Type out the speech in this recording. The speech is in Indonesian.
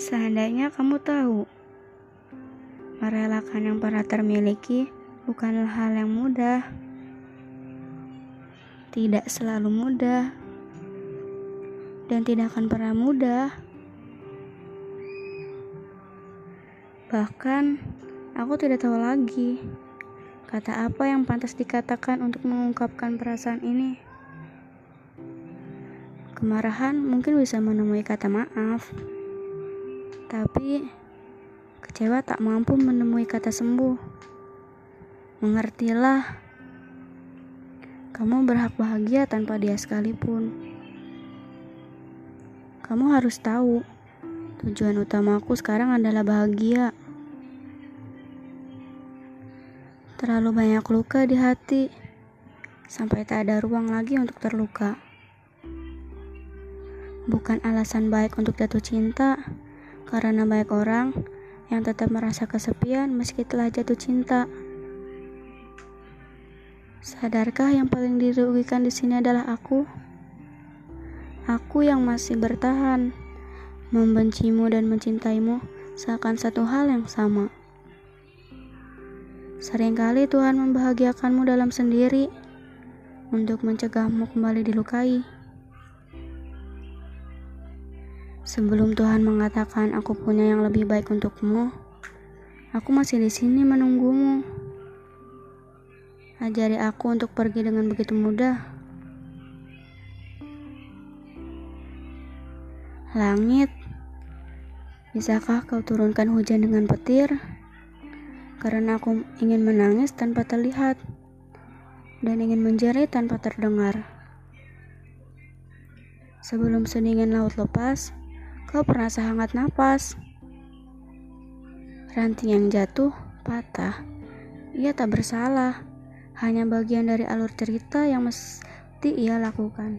Seandainya kamu tahu, merelakan yang pernah termiliki bukanlah hal yang mudah. Tidak selalu mudah, dan tidak akan pernah mudah. Bahkan, aku tidak tahu lagi kata apa yang pantas dikatakan untuk mengungkapkan perasaan ini. Kemarahan mungkin bisa menemui kata maaf tapi kecewa tak mampu menemui kata sembuh. Mengertilah, kamu berhak bahagia tanpa dia sekalipun. Kamu harus tahu, tujuan utamaku sekarang adalah bahagia. Terlalu banyak luka di hati, sampai tak ada ruang lagi untuk terluka. Bukan alasan baik untuk jatuh cinta, karena banyak orang yang tetap merasa kesepian meski telah jatuh cinta. Sadarkah yang paling dirugikan di sini adalah aku? Aku yang masih bertahan, membencimu dan mencintaimu seakan satu hal yang sama. Seringkali Tuhan membahagiakanmu dalam sendiri untuk mencegahmu kembali dilukai. Sebelum Tuhan mengatakan aku punya yang lebih baik untukmu, aku masih di sini menunggumu. Ajari aku untuk pergi dengan begitu mudah. Langit, bisakah kau turunkan hujan dengan petir? Karena aku ingin menangis tanpa terlihat dan ingin menjerit tanpa terdengar. Sebelum sedingin laut lepas, Kau pernah sehangat napas. Ranting yang jatuh patah. Ia tak bersalah, hanya bagian dari alur cerita yang mesti ia lakukan.